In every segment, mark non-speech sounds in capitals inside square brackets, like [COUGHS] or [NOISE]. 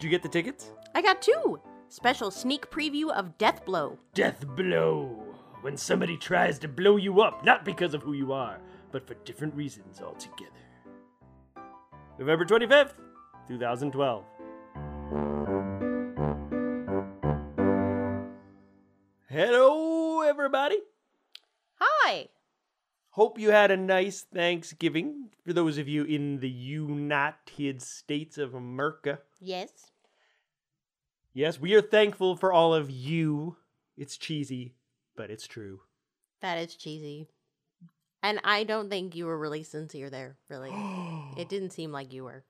Did you get the tickets? I got two. Special sneak preview of Death Blow. Death blow. When somebody tries to blow you up, not because of who you are, but for different reasons altogether. November 25th, 2012. Hello, everybody. Hi. Hope you had a nice Thanksgiving for those of you in the United States of America. Yes. Yes, we are thankful for all of you. It's cheesy, but it's true. That is cheesy. And I don't think you were really sincere there, really. [GASPS] it didn't seem like you were.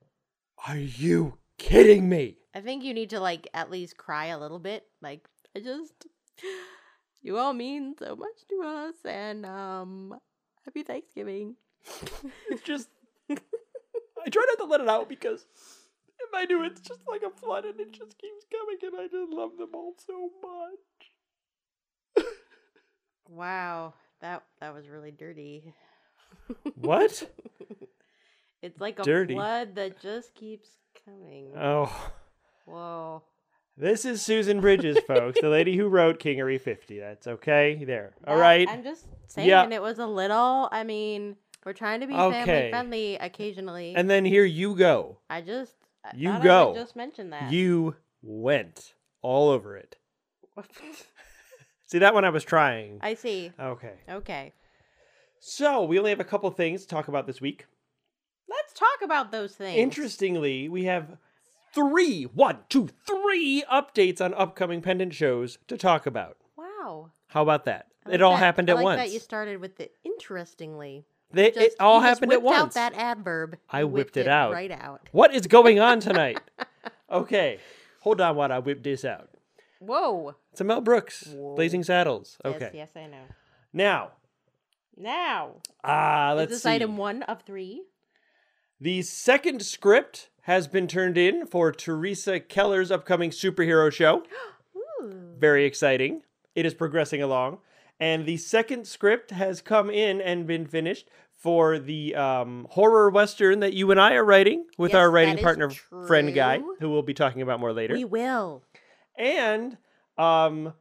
Are you kidding me? I think you need to like at least cry a little bit. Like I just [SIGHS] you all mean so much to us and um happy Thanksgiving. [LAUGHS] It's just I try not to let it out because if I do, it's just like a flood and it just keeps coming, and I just love them all so much. [LAUGHS] wow. That that was really dirty. [LAUGHS] What? It's like a Dirty. flood that just keeps coming. Oh, Whoa. this is Susan Bridges, folks, the lady who wrote Kingery 50. That's okay. There. All That- right. I'm just saying Yeah. it was a little I mean, we're trying to be Okay. family friendly occasionally. And then here you go. I just I You go. just mentioned that. You went all over it. [LAUGHS] See, that one I was trying. I see. Okay. Okay. So, we only have a couple things to talk about this week. Let's talk about those things. Interestingly, we have three, one, two, three updates on upcoming pendant shows to talk about. Wow. How about that? It all that- happened I at like once. That you started with the interestingly. They, it all just happened at whipped once. Out that adverb. I whipped it out. right out. What is going on tonight? [LAUGHS] okay, hold on while I whip this out. Whoa. It's a Mel Brooks, Whoa. Blazing Saddles. Okay, Yes, yes, I know. now, Now, ah, is let's see. this see. item one of three? The second script has been turned in for Teresa Keller's upcoming superhero show. [GASPS] Very exciting. It is progressing along. And the second script has come in and been finished for the um, horror western that you and I are writing with Yes, our writing partner, friend guy, who we'll be talking about more later. We will. and um,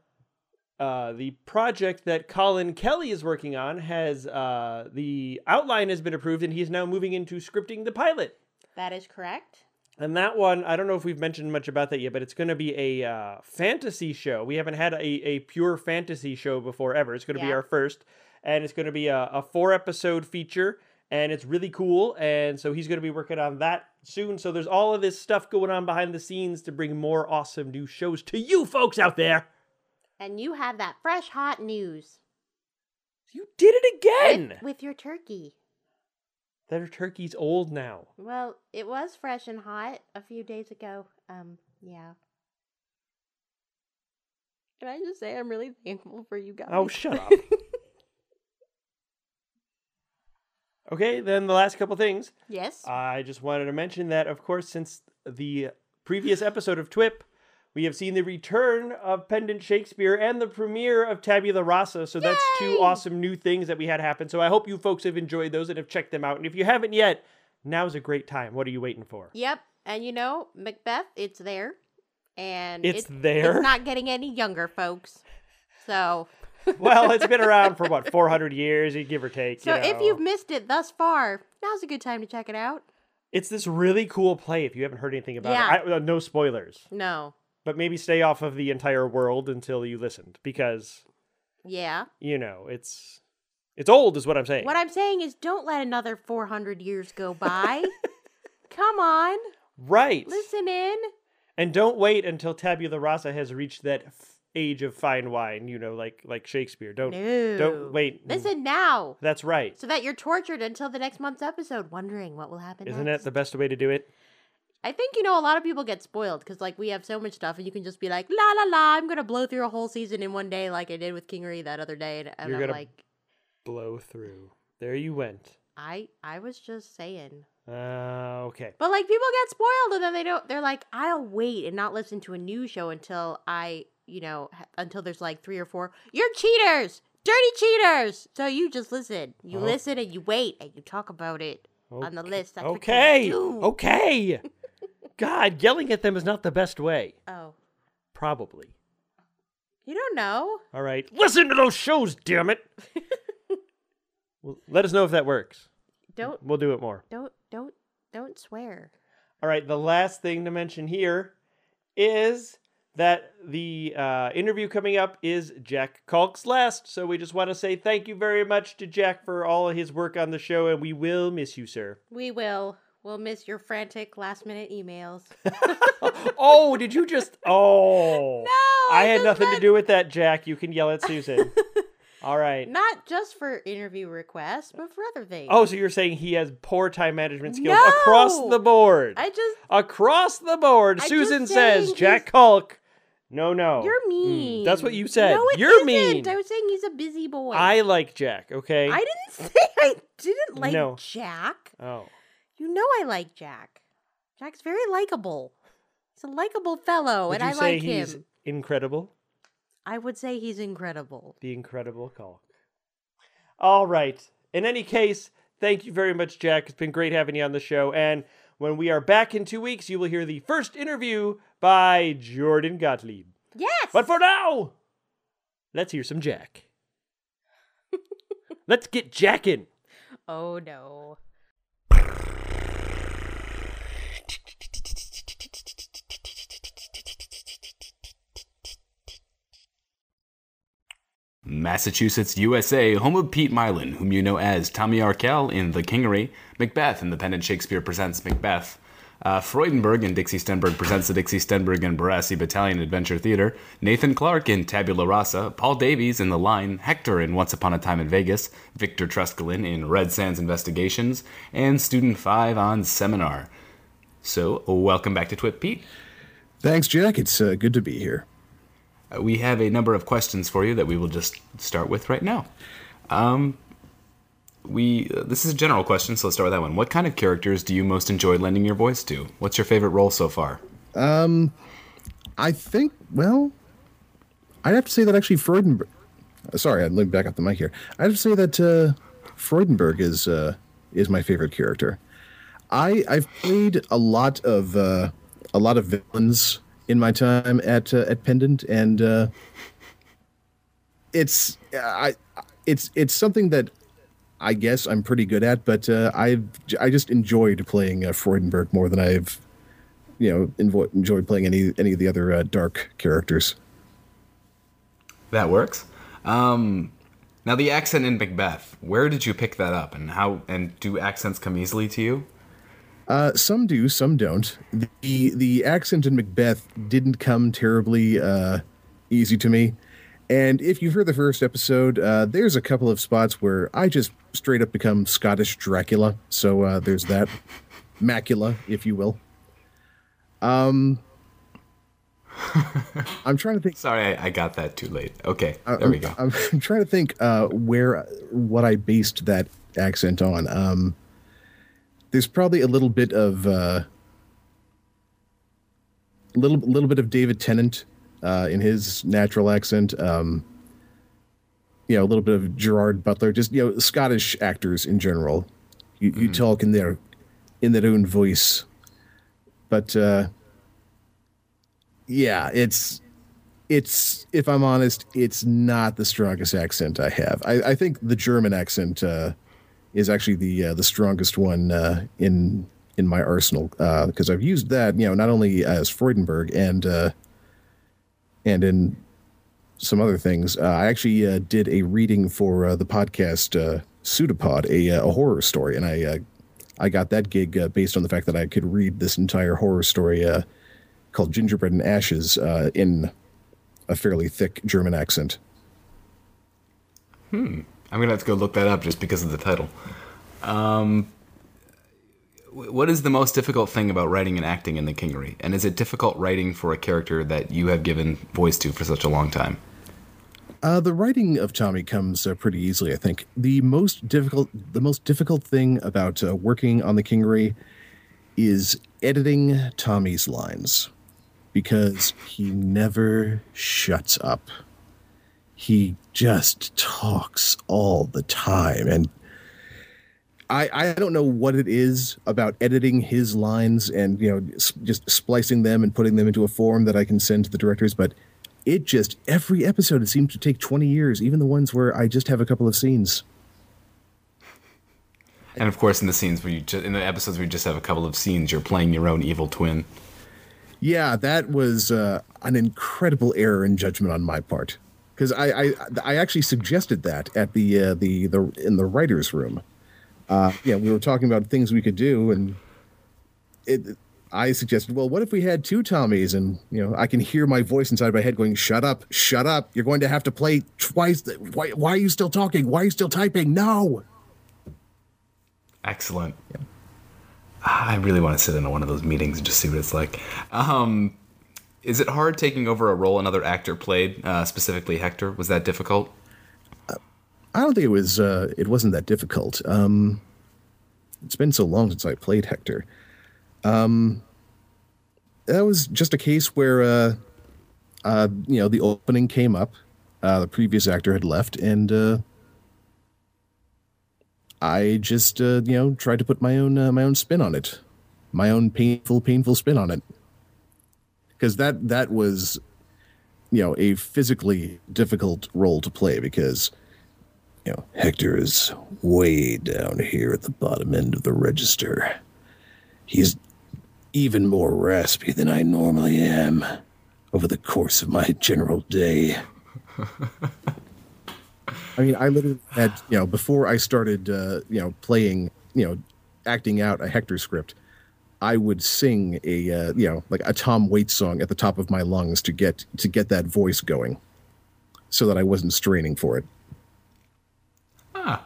uh, the project that Colin Kelly is working on has uh, the outline has been approved, and he is now moving into scripting the pilot. That is correct. And that one, I don't know if we've mentioned much about that yet, but it's going to be a uh, fantasy show. We haven't had a, a pure fantasy show before ever. It's going to be our first, and it's going to be a, a four episode feature, and it's really cool. And so he's going to be working on that soon. So there's all of this stuff going on behind the scenes to bring more awesome new shows to you folks out there. And you have that fresh, hot news You did it again. with, with your turkey. That turkey's old now. Well, it was fresh and hot a few days ago. Um, yeah. Can I just say I'm really thankful for you guys? Oh, shut up. [LAUGHS] okay, then the last couple things. yes. I just wanted to mention that, of course, since the previous episode of TWIP, we have seen the return of Pendant Shakespeare and the premiere of Tabula Rasa. So that's two awesome new things that we had happen. So I hope you folks have enjoyed those and have checked them out. And if you haven't yet, now's a great time. What are you waiting for? Yep. And you know, Macbeth, it's there. And It's it- there? It's not getting any younger, folks. So [LAUGHS] well, it's been [LAUGHS] around for what, 400 years, give or take. So you if you've missed it thus far, now's a good time to check it out. It's this really cool play if you haven't heard anything about Yeah. it. I, uh, no spoilers. No. But maybe stay off of the entire world until you listened because, Yeah. you know, it's it's old is what I'm saying. What I'm saying is don't let another 400 years go by. [LAUGHS] Come on. right. Listen in. And don't wait until Tabula Rasa has reached that f- age of fine wine, you know, like like Shakespeare. Don't No. don't wait. Listen now. That's right. So that you're tortured until the next month's episode, wondering what will happen Isn't next. that the best way to do it? I think, you know, a lot of people get spoiled because, like, we have so much stuff and you can just be like, la la la, I'm going to blow through a whole season in one day, like I did with Kingery that other day. And, and You're I'm gonna- like, Blow through. There you went. I, I was just saying. Uh, okay. But like people get spoiled and then they don't they're like I'll wait and not listen to a new show until I, you know, until there's like 3 or 4. You're cheaters. Dirty cheaters. So you just listen. You Oh. listen and you wait and you talk about it on the list. That's okay. Okay. [LAUGHS] God, yelling at them is not the best way. Oh, Probably. you don't know. All right. Listen to those shows, damn it. [LAUGHS] well, let us know if that works. Don't We'll do it more. don't don't don't swear. All right. The last thing to mention here is that the uh, interview coming up is Jack Kalk's last. So we just want to say thank you very much to Jack for all of his work on the show, and we will miss you, sir. We will. We'll miss your frantic last minute emails. [LAUGHS] oh, did you just? [LAUGHS] Oh, No, I had nothing to do with that, Jack. You can yell at Susan. [LAUGHS] all right. Not just for interview requests, but for other things. Oh, so you're saying he has poor time management skills across the board? I just Across the board, I Susan says Jack Kalk. No, no. you're Mm, mean. that's what you said. No, it you're isn't. mean. I was saying he's a busy boy. I like Jack, okay? I didn't say I didn't like No. Jack. Oh. You know I like Jack. Jack's very likable. He's a likable fellow, Would and you I say like he's him. incredible? I would say he's incredible. The incredible Kalk. All right. In any case, thank you very much, Jack. It's been great having you on the show. And when we are back in two weeks, you will hear the first interview by Jordan Gottlieb. Yes. But for now, let's hear some Jack. [LAUGHS] let's get jacking. oh no. Massachusetts, USA, home of Pete Mylan, whom you know as Tommy Arkell in The Kingery, Macbeth in The Pendant Shakespeare Presents Macbeth, uh, Freudenberg in Dixie Stenberg Presents the Dixie Stenberg and Barassi Battalion Adventure Theater, Nathan Clark in Tabula Rasa, Paul Davies in The Line, Hector in Once Upon a Time in Vegas, Victor Truscalin in Red Sands Investigations, and Student 5 on Seminar. So, welcome back to TWIP Pete. Thanks, Jack. It's uh, good to be here. We have a number of questions for you that we will just start with right now. Um, we uh, this is a general question, so let's start with that one. What kind of characters do you most enjoy lending your voice to? What's your favorite role so far? Um, I think, well, I'd have to say that actually Freudenberg. uh, Sorry, let me back up the mic here. I'd have to say that uh, Freudenberg is uh, is my favorite character. I I've played a lot of uh, a lot of villains in my time at uh, at Pendant, and uh, it's I it's it's something that I guess I'm pretty good at, but uh, I've I just enjoyed playing uh, Freudenberg more than I've you know envo- enjoyed playing any any of the other uh, dark characters. That works. Um, now the accent in Macbeth. Where did you pick that up, and how? And do accents come easily to you? Uh, some do, some don't. The the accent in Macbeth didn't come terribly uh, easy to me. And if you've heard the first episode, uh, there's a couple of spots where I just straight up become Scottish Dracula. So uh, there's that macula, if you will. Um, [LAUGHS] I'm trying to think. Sorry, I, I got that too late. Okay, there I'm, we go. I'm, I'm trying to think uh, where what I based that accent on. Um, there's probably a little bit of uh, little little bit of David Tennant uh, in his natural accent. Um, you know, a little bit of Gerard Butler, just you know, Scottish actors in general. You, you talk in their in their own voice, but uh, yeah, it's it's if I'm honest, it's not the strongest accent I have. I, I think the German accent uh, is actually the uh, the strongest one uh, in in my arsenal because I've used that you know not only as Freudenberg and uh, and in some other things. Uh, I actually uh, did a reading for uh, the podcast uh, Pseudopod, a, uh, a horror story, and I uh, I got that gig uh, based on the fact that I could read this entire horror story uh, called Gingerbread and Ashes uh, in a fairly thick German accent. I'm gonna have to go look that up just because of the title. Um, what is the most difficult thing about writing and acting in the Kingery? And is it difficult writing for a character that you have given voice to for such a long time? Uh, the writing of Tommy comes uh, pretty easily, I think. The most difficult, the most difficult thing about uh, working on the Kingery is editing Tommy's lines because he never shuts up. He just talks all the time, and I, I don't know what it is about editing his lines and you know just splicing them and putting them into a form that I can send to the directors, but it just every episode it seems to take 20 years, even the ones where I just have a couple of scenes. And of course, in the scenes where you ju- in the episodes where you just have a couple of scenes, you're playing your own evil twin. Yeah, that was uh, an incredible error in judgment on my part because I, I I actually suggested that at the uh, the the in the writers' room. Uh, yeah, we were talking about things we could do, and it. I suggested, well, what if we had two Tommies, and you know, I can hear my voice inside my head going, "Shut up, shut up! You're going to have to play twice. Why, why are you still talking? Why are you still typing? No!" Excellent. I really want to sit in one of those meetings and just see what it's like. Um, is it hard taking over a role another actor played, uh, specifically Hector? Was that difficult? I don't think it was. Uh, it wasn't that difficult. Um, it's been so long since I played Hector. Um, that was just a case where, uh, uh, you know, the opening came up. Uh, the previous actor had left, and uh, I just, uh, you know, tried to put my own uh, my own spin on it, my own painful, painful spin on it. Because that that was, you know, a physically difficult role to play because you know, Hector is way down here at the bottom end of the register. He's even more raspy than I normally am over the course of my general day. [LAUGHS] I mean, I literally had, you know, before I started, uh, you know, playing, you know, acting out a Hector script, I would sing a, uh, you know, like a Tom Waits song at the top of my lungs to get to get that voice going, so that I wasn't straining for it. Ah.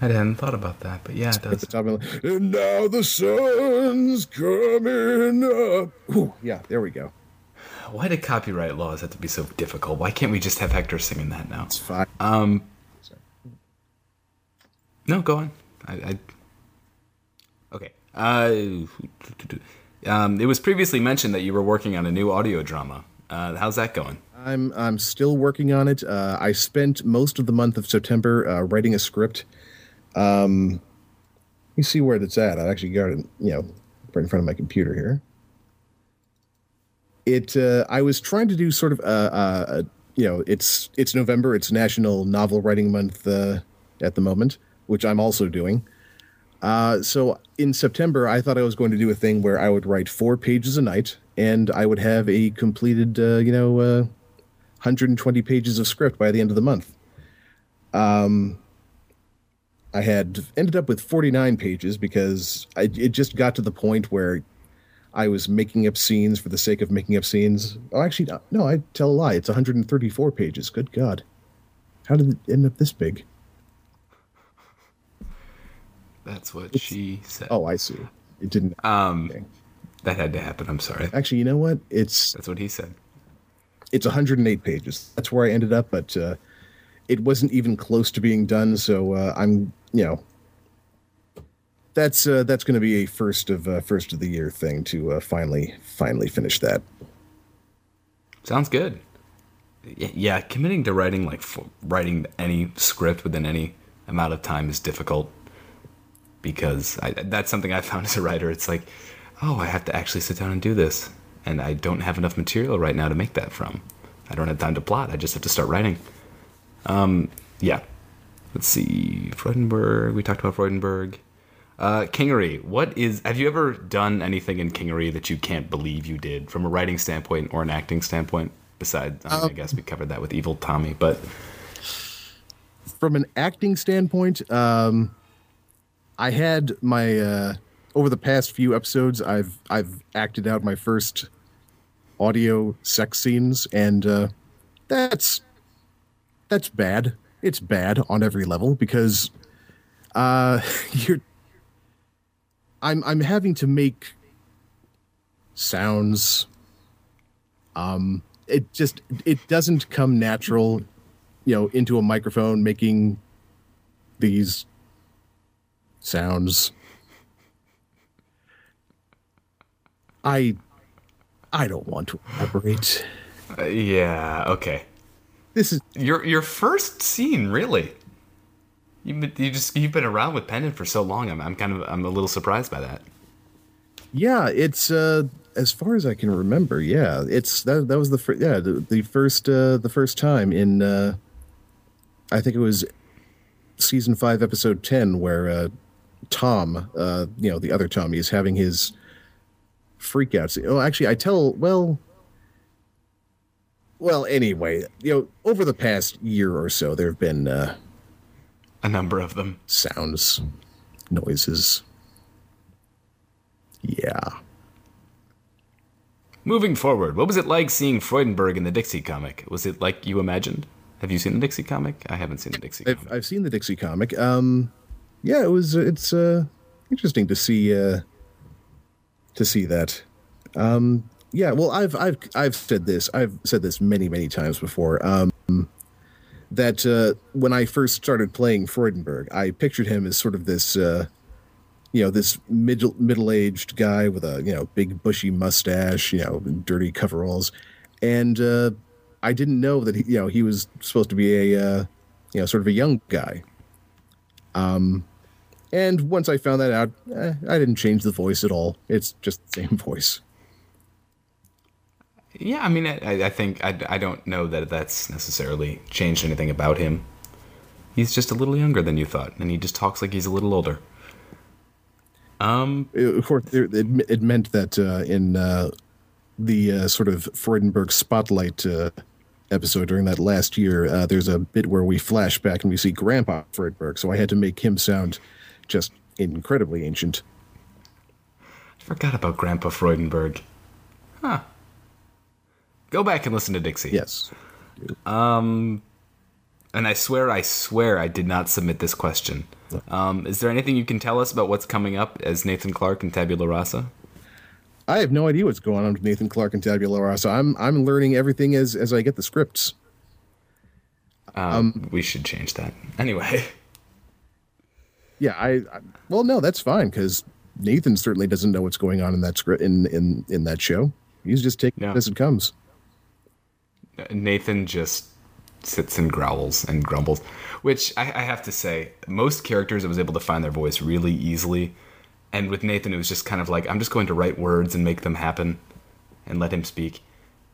I hadn't thought about that, but yeah, it does. [LAUGHS] at the top of the, and now the sun's coming up. Ooh, yeah, there we go. Why did copyright laws have to be so difficult? Why can't we just have Hector singing that now? It's fine. Um, no, go on. I, I. Uh, um, it was previously mentioned that you were working on a new audio drama. Uh, how's that going? I'm I'm still working on it. Uh, I spent most of the month of September uh, writing a script. Um, let me see where it's at. I actually got it, you know, right in front of my computer here. It. Uh, I was trying to do sort of a you know, it's it's November. It's National Novel Writing Month uh, at the moment, which I'm also doing. Uh, so in September, I thought I was going to do a thing where I would write four pages a night, and I would have a completed, uh, you know, uh, 120 pages of script by the end of the month. Um, I had ended up with 49 pages because I, it just got to the point where I was making up scenes for the sake of making up scenes. Oh, actually, no, I tell a lie. It's 134 pages. Good God. How did it end up this big? That's what she said. Oh, I see. It didn't. um, okay. that had to happen. I'm sorry. Actually, you know what? It's That's what he said. it's 108 pages. That's where I ended up, but uh, it wasn't even close to being done. So uh, I'm, you know, that's uh, that's going to be a first of uh, first of the year thing to uh, finally finally finish that. Sounds good. Y- Yeah, committing to writing like writing any script within any amount of time is difficult because I, that's something I found [LAUGHS] as a writer. It's like, oh, I have to actually sit down and do this, and I don't have enough material right now to make that from. I don't have time to plot. I just have to start writing. Um, yeah. Let's see, Freudenberg. We talked about Freudenberg. Uh, Kingery, what is? Have you ever done anything in Kingery that you can't believe you did, from a writing standpoint or an acting standpoint? Besides, I, mean, I guess we covered that with Evil Tommy, but From an acting standpoint, um, I had my uh, over the past few episodes, I've I've acted out my first audio sex scenes, and uh, that's that's bad. It's bad on every level because uh, [LAUGHS] you're. I'm I'm having to make sounds. Um, it just it doesn't come natural, you know, into a microphone making these sounds. I I don't want to elaborate. uh, yeah, okay. This is Your your first scene, really? You you just you've been around with Pendant for so long. I'm I'm kind of I'm a little surprised by that. Yeah, it's uh as far as I can remember, yeah, it's that that was the first yeah, the, the first uh the first time in uh I think it was season 5 episode 10 where uh Tom, uh you know, the other Tommy is having his freakouts. Oh, actually I tell well well, anyway, you know, over the past year or so there have been uh A number of them. sounds, noises. Yeah. Moving forward, what was it like seeing Freudenberg in the Dixie comic? Was it like you imagined? Have you seen the Dixie comic? I haven't seen the Dixie I've comic. I've seen the Dixie comic. Um, yeah, it was it's uh interesting to see uh to see that. Um, yeah, well, I've I've I've said this. I've said this many many times before. Um, that uh, when I first started playing Freudenberg, I pictured him as sort of this. Uh, you know this middle middle-aged guy with a you know big bushy mustache you know dirty coveralls and uh i didn't know that he you know he was supposed to be a uh you know sort of a young guy um and once i found that out eh, i didn't change the voice at all it's just the same voice Yeah, I mean, I, I think I, I don't know that that's necessarily changed anything about him. He's just a little younger than you thought, and he just talks like he's a little older. Um, of course it, it, it meant that uh in uh the uh, sort of freudenberg spotlight uh episode during that last year uh there's a bit where we flash back and we see grandpa freudenberg so i had to make him sound just incredibly ancient I forgot about Grandpa Freudenberg. Huh. Go back and listen to Dixie. yes Um, And I swear, I swear, I did not submit this question. Um, is there anything you can tell us about what's coming up as Nathan Clark and Tabula Rasa? I have no idea what's going on with nathan clark and tabula rasa i'm i'm learning everything as as i get the scripts Um, we should change that. Anyway, [LAUGHS] yeah i, I well no that's fine because nathan certainly doesn't know what's going on in that script in in in that show he's just taking Yeah. it as it comes Nathan just sits and growls and grumbles, which I, I have to say, most characters I was able to find their voice really easily. And with Nathan, it was just kind of like, I'm just going to write words and make them happen and let him speak.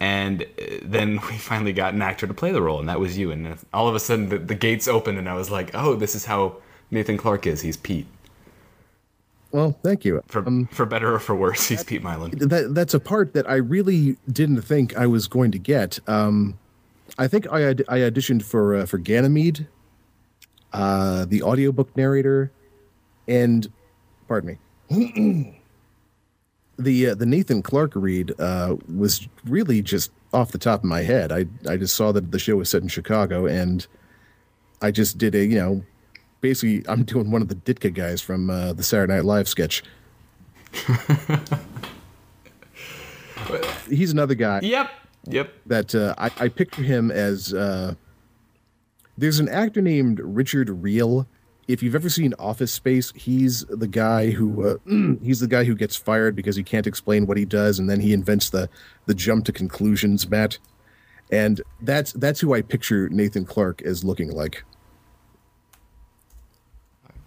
And uh, then [LAUGHS] we finally got an actor to play the role, and that was you. And all of a sudden, the, the gates opened, and I was like, oh, this is how Nathan Clark is. He's Pete. well thank you For, for better or for worse, he's Pete Mylan. that that's a part that I really didn't think I was going to get. Um, I think I I auditioned for uh, for Ganymede, uh, the audiobook narrator, and pardon me, [CLEARS THROAT] the uh, the Nathan Clark read uh, was really just off the top of my head. I I just saw that the show was set in Chicago, and I just did a you know. Basically, I'm doing one of the Ditka guys from uh, the Saturday Night Live sketch. [LAUGHS] He's another guy Yep. Yep. that uh, I, I picture him as uh, there's an actor named Richard Riehle. If you've ever seen Office Space, he's the guy who uh, [CLEARS THROAT] he's the guy who gets fired because he can't explain what he does, and then he invents the the jump to conclusions, mat. And that's that's who I picture Nathan Clark as looking like.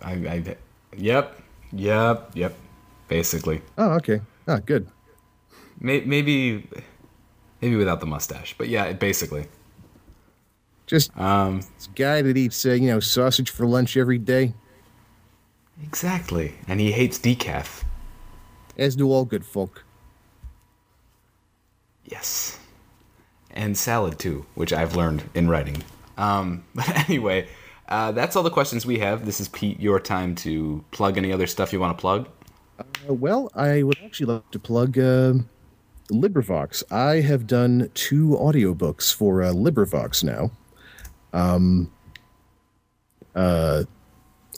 I, I, yep. Yep. Yep. Basically. Oh, okay. Ah, good. Maybe, maybe without the mustache, but yeah, basically. Just Um, this guy that eats uh, you know sausage for lunch every day, exactly. And he hates decaf. as do all good folk. Yes. And salad too, which I've learned in writing. Um, [LAUGHS] but anyway, uh, that's all the questions we have. This is Pete. Your time to plug any other stuff you want to plug. Uh, well, I would actually like to plug uh, LibriVox. I have done two audiobooks for uh, LibriVox now. Um, uh,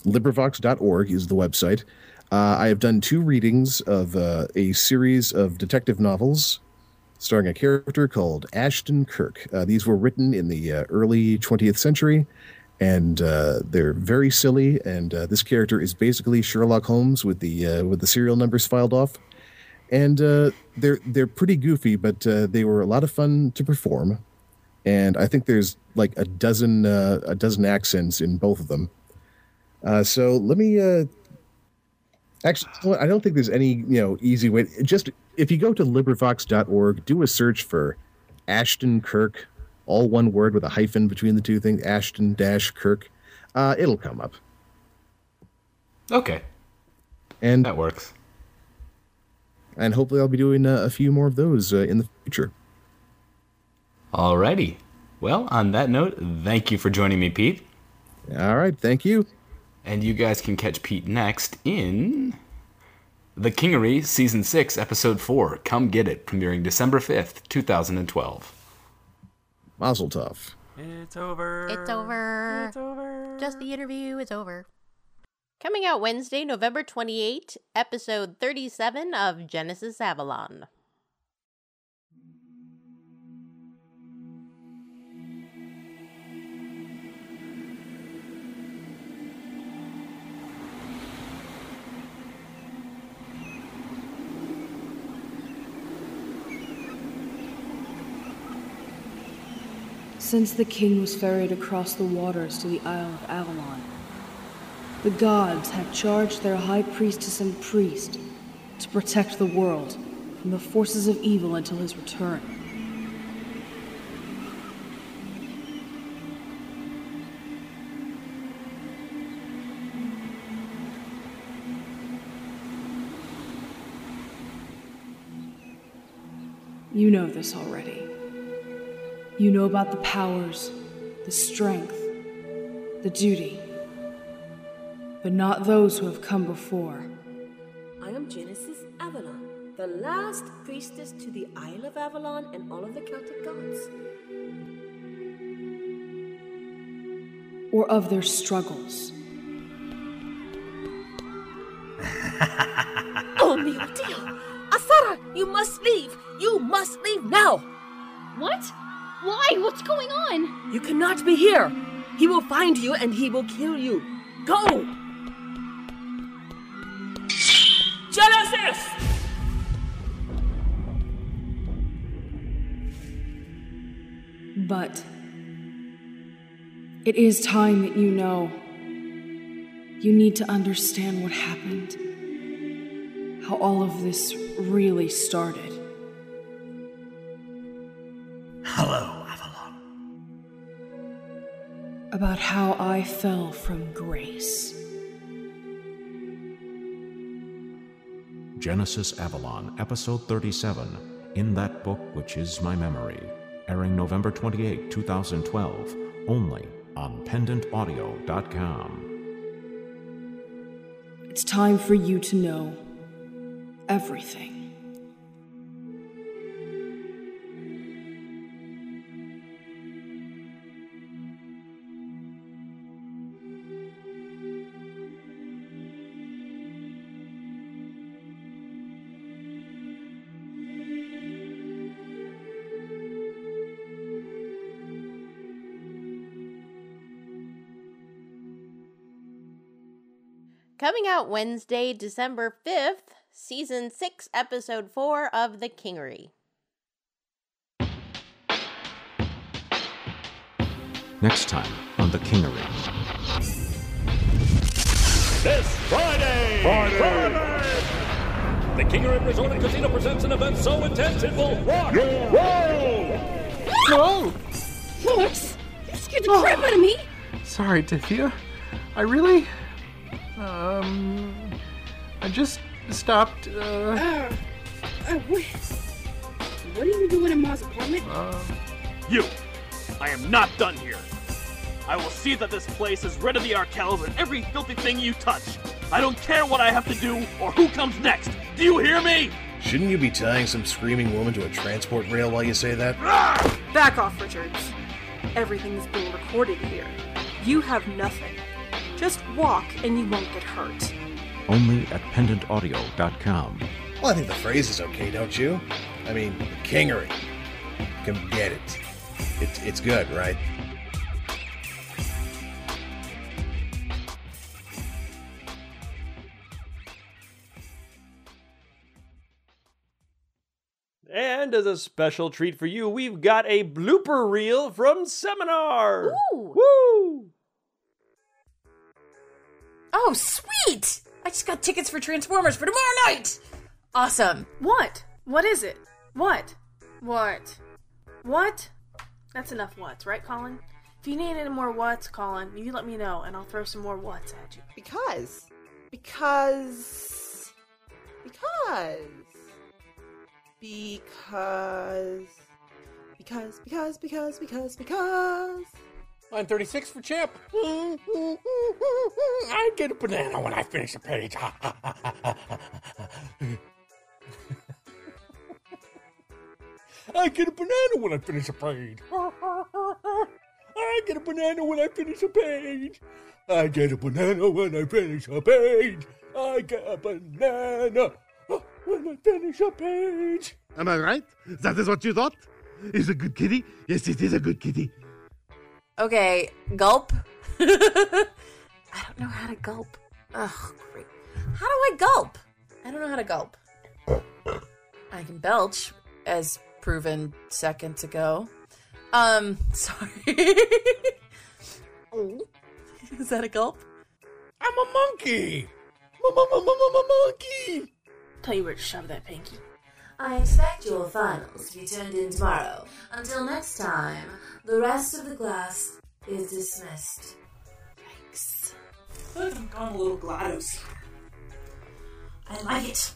LibriVox.org is the website. Uh, I have done two readings of uh, a series of detective novels starring a character called Ashton Kirk. Uh, these were written in the uh, early 20th century, and uh, they're very silly. And uh, this character is basically Sherlock Holmes with the with the serial numbers filed off. And they're they're pretty goofy, but they were a lot of fun to perform. And I think there's like a dozen uh, a dozen accents in both of them. Uh, so let me. Uh, actually, you know what? I don't think there's any you know easy way. Just if you go to LibriVox.org, do a search for Ashton Kirk, all one word with a hyphen between the two things. Ashton dash Kirk. Uh, it'll come up, Okay, and that works. and hopefully I'll be doing uh, a few more of those uh, in the future. Alrighty. Well, on that note, thank you for joining me, Pete. All right, thank you. And you guys can catch Pete next in The Kingery Season 6, Episode 4. Come Get It, premiering December 5th, 2012. Mazel tov. It's over. It's over. It's over. Just the interview is over. Coming out Wednesday, November 28, episode 37 of Genesis Avalon. Since the king was ferried across the waters to the Isle of Avalon, the gods have charged their high priestess and priest to protect the world from the forces of evil until his return. You know this already. You know about the powers, the strength, the duty, but not those who have come before. I am Genesis Avalon, the last priestess to the Isle of Avalon and all of the Celtic gods. or of their struggles. [LAUGHS] Oh, mio Dio! Asara, you must leave! You must leave now! What? Why? What's going on? You cannot be here! He will find you and he will kill you! Go! Genesis! But it is time that you know. You need to understand what happened, how all of this really started. About how I fell from grace. Genesis Avalon, Episode 37, In That Book Which Is My Memory, airing November 28, 2012, only on PendantAudio.com. It's time for you to know everything. Coming out Wednesday, December 5th, season 6, episode 4 of The Kingery. Next time on The Kingery. This Friday! Friday! The Kingery Resort and Casino presents an event so intense it will rock your world! Whoa! Felix, you scared the crap oh. out of me. Sorry, Tithia. I really. Um. I just stopped. Uh, Uh, uh, what? What are you doing in Ma's apartment? You! I am not done here. I will see that this place is rid of the Arkels and every filthy thing you touch. I don't care what I have to do or who comes next. Do you hear me? Shouldn't you be tying some screaming woman to a transport rail while you say that? Back off, Richards. Everything is being recorded here. You have nothing. Just walk and you won't get hurt. Only at PendantAudio.com. Well, I think the phrase is okay, don't you? I mean, the kingery. Can get it. It's it's good, right? And as a special treat for you, we've got a blooper reel from Seminar. Ooh. Woo! Oh, sweet! I just got tickets for Transformers for tomorrow night. Awesome. What? What is it? What? What? What? That's enough whats, right, Colin? If you need any more whats, Colin, you let me know and I'll throw some more whats at you. Because. Because. Because. Because. Because, because, because, because, because. Line 36 for Chip. I get a banana when I finish a page. I get a banana when I finish a page. I get a banana when I finish a page. I get a banana when I finish a page. I get a banana when I finish a page. Am I right? That is what you thought? Is a good kitty? Yes, it is a good kitty. Okay, gulp. [LAUGHS] I don't know how to gulp. Ugh, great. How do I gulp? I don't know how to gulp. I can belch, as proven seconds ago. Um, [LAUGHS] sorry. oh. Is that a gulp? I'm a monkey. Monkey. Tell you where to shove that pinky. I expect your finals to be turned in tomorrow. Until next time, the rest of the class is dismissed. Yikes. I feel like I'm going a little GLaDOS. I like it.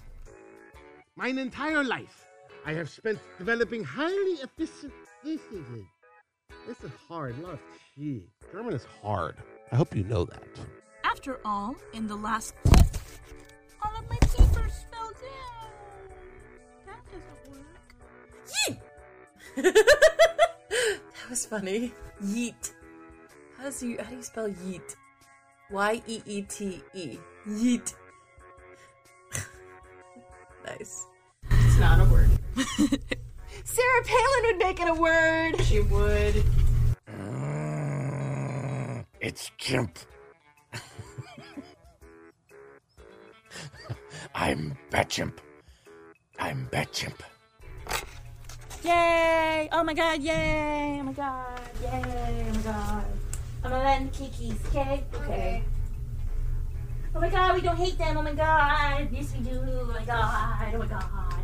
Mine entire life, I have spent developing highly efficient. This is it. This is hard. A lot of tea. German is hard. I hope you know that. After all, in the last all of my doesn't [LAUGHS] that was funny. Yeet. How does you how do you spell yeet? Y E E T E. Yeet. [LAUGHS] nice. It's not a word. [LAUGHS] Sarah Palin would make it a word. She would. Mm, it's chimp. I'm Batchimp. I'm Batchimp. Yay! Oh my god, yay! Oh my god, yay! Oh my god. I'm gonna let Kiki's, okay? Okay. Oh my god, we don't hate them, oh my god! Yes, we do, oh my god, oh my god.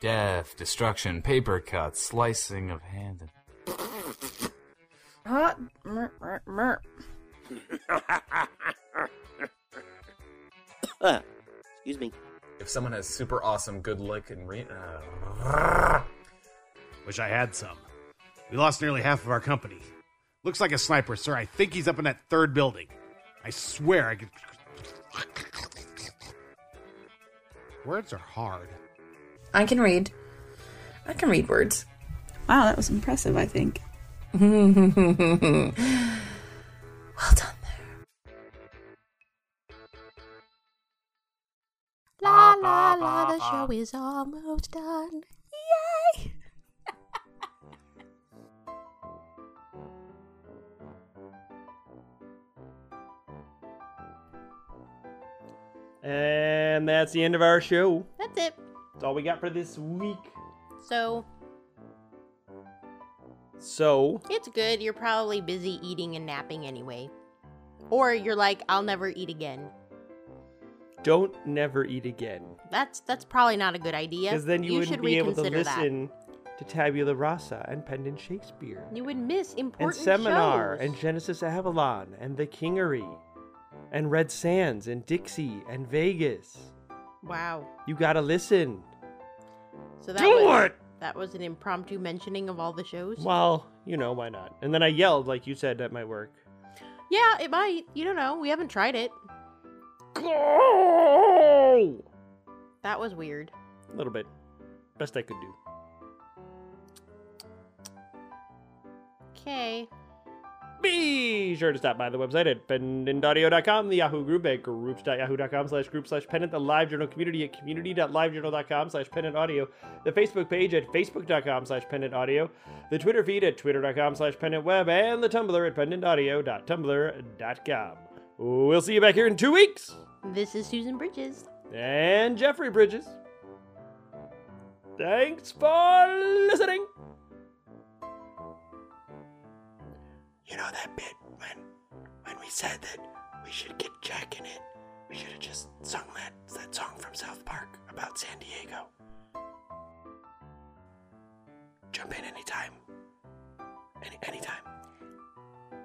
Death, destruction, paper cuts, slicing of hand. Hot. Mer, mer, mer. [COUGHS] Excuse me. If someone has super awesome good look and re- uh, Wish I had some. We lost nearly half of our company. Looks like a sniper, sir. I think he's up in that third building. I swear I could. Words are hard. I can read. I can read words. Wow, that was impressive, I think. [LAUGHS] well done there. La la la, the show is almost done. And that's the end of our show. That's it. That's all we got for this week. So So, it's good. You're probably busy eating and napping anyway. Or you're like, I'll never eat again. don't never eat again. That's that's probably not a good idea. Because then you, wouldn't should be able to reconsider that. listen to Tabula Rasa and Pendant Shakespeare. You would miss important and Seminar shows. and Genesis Avalon and The Kingery and Red Sands and Dixie and Vegas. Wow. You gotta listen. So that Do was, it! That was an impromptu mentioning of all the shows. Well, you know, why not? And then I yelled, like you said, that might work. Yeah, it might. You don't know. We haven't tried it. Go! That was weird. A little bit. Best I could do. Okay. Be sure to stop by the website at pendantaudio.com, the Yahoo group at groups.yahoo.com slash group slash pendant, the live journal community at community.livejournal.com slash pendant audio, the Facebook page at facebook.com slash pendant audio, the Twitter feed at twitter.com slash pendant web, and the Tumblr at pendantaudio.tumblr.com. We'll see you back here in two weeks. This is Susan Bridges. And Jeffrey Bridges. Thanks for listening. You know that bit when when we said that We should get Jack in it. We should have just sung that, that song from South Park about San Diego. Jump in anytime. Any, anytime.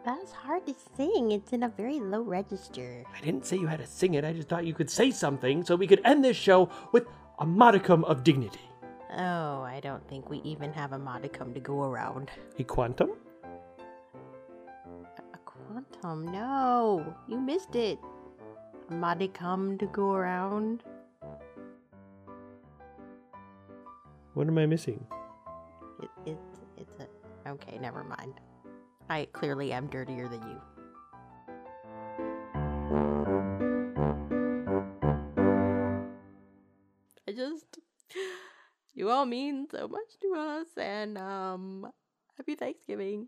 That's hard to sing. It's in a very low register. I didn't say you had to sing it. I just thought you could say something so we could end this show with a modicum of dignity. Oh, I don't think we even have a modicum to go around. A quantum? Quantum? No, you missed it. A modicum to go around. What am I missing? It, it, it's a. Okay, never mind. I clearly am dirtier than you. I just. You all mean so much to us, and um, happy Thanksgiving.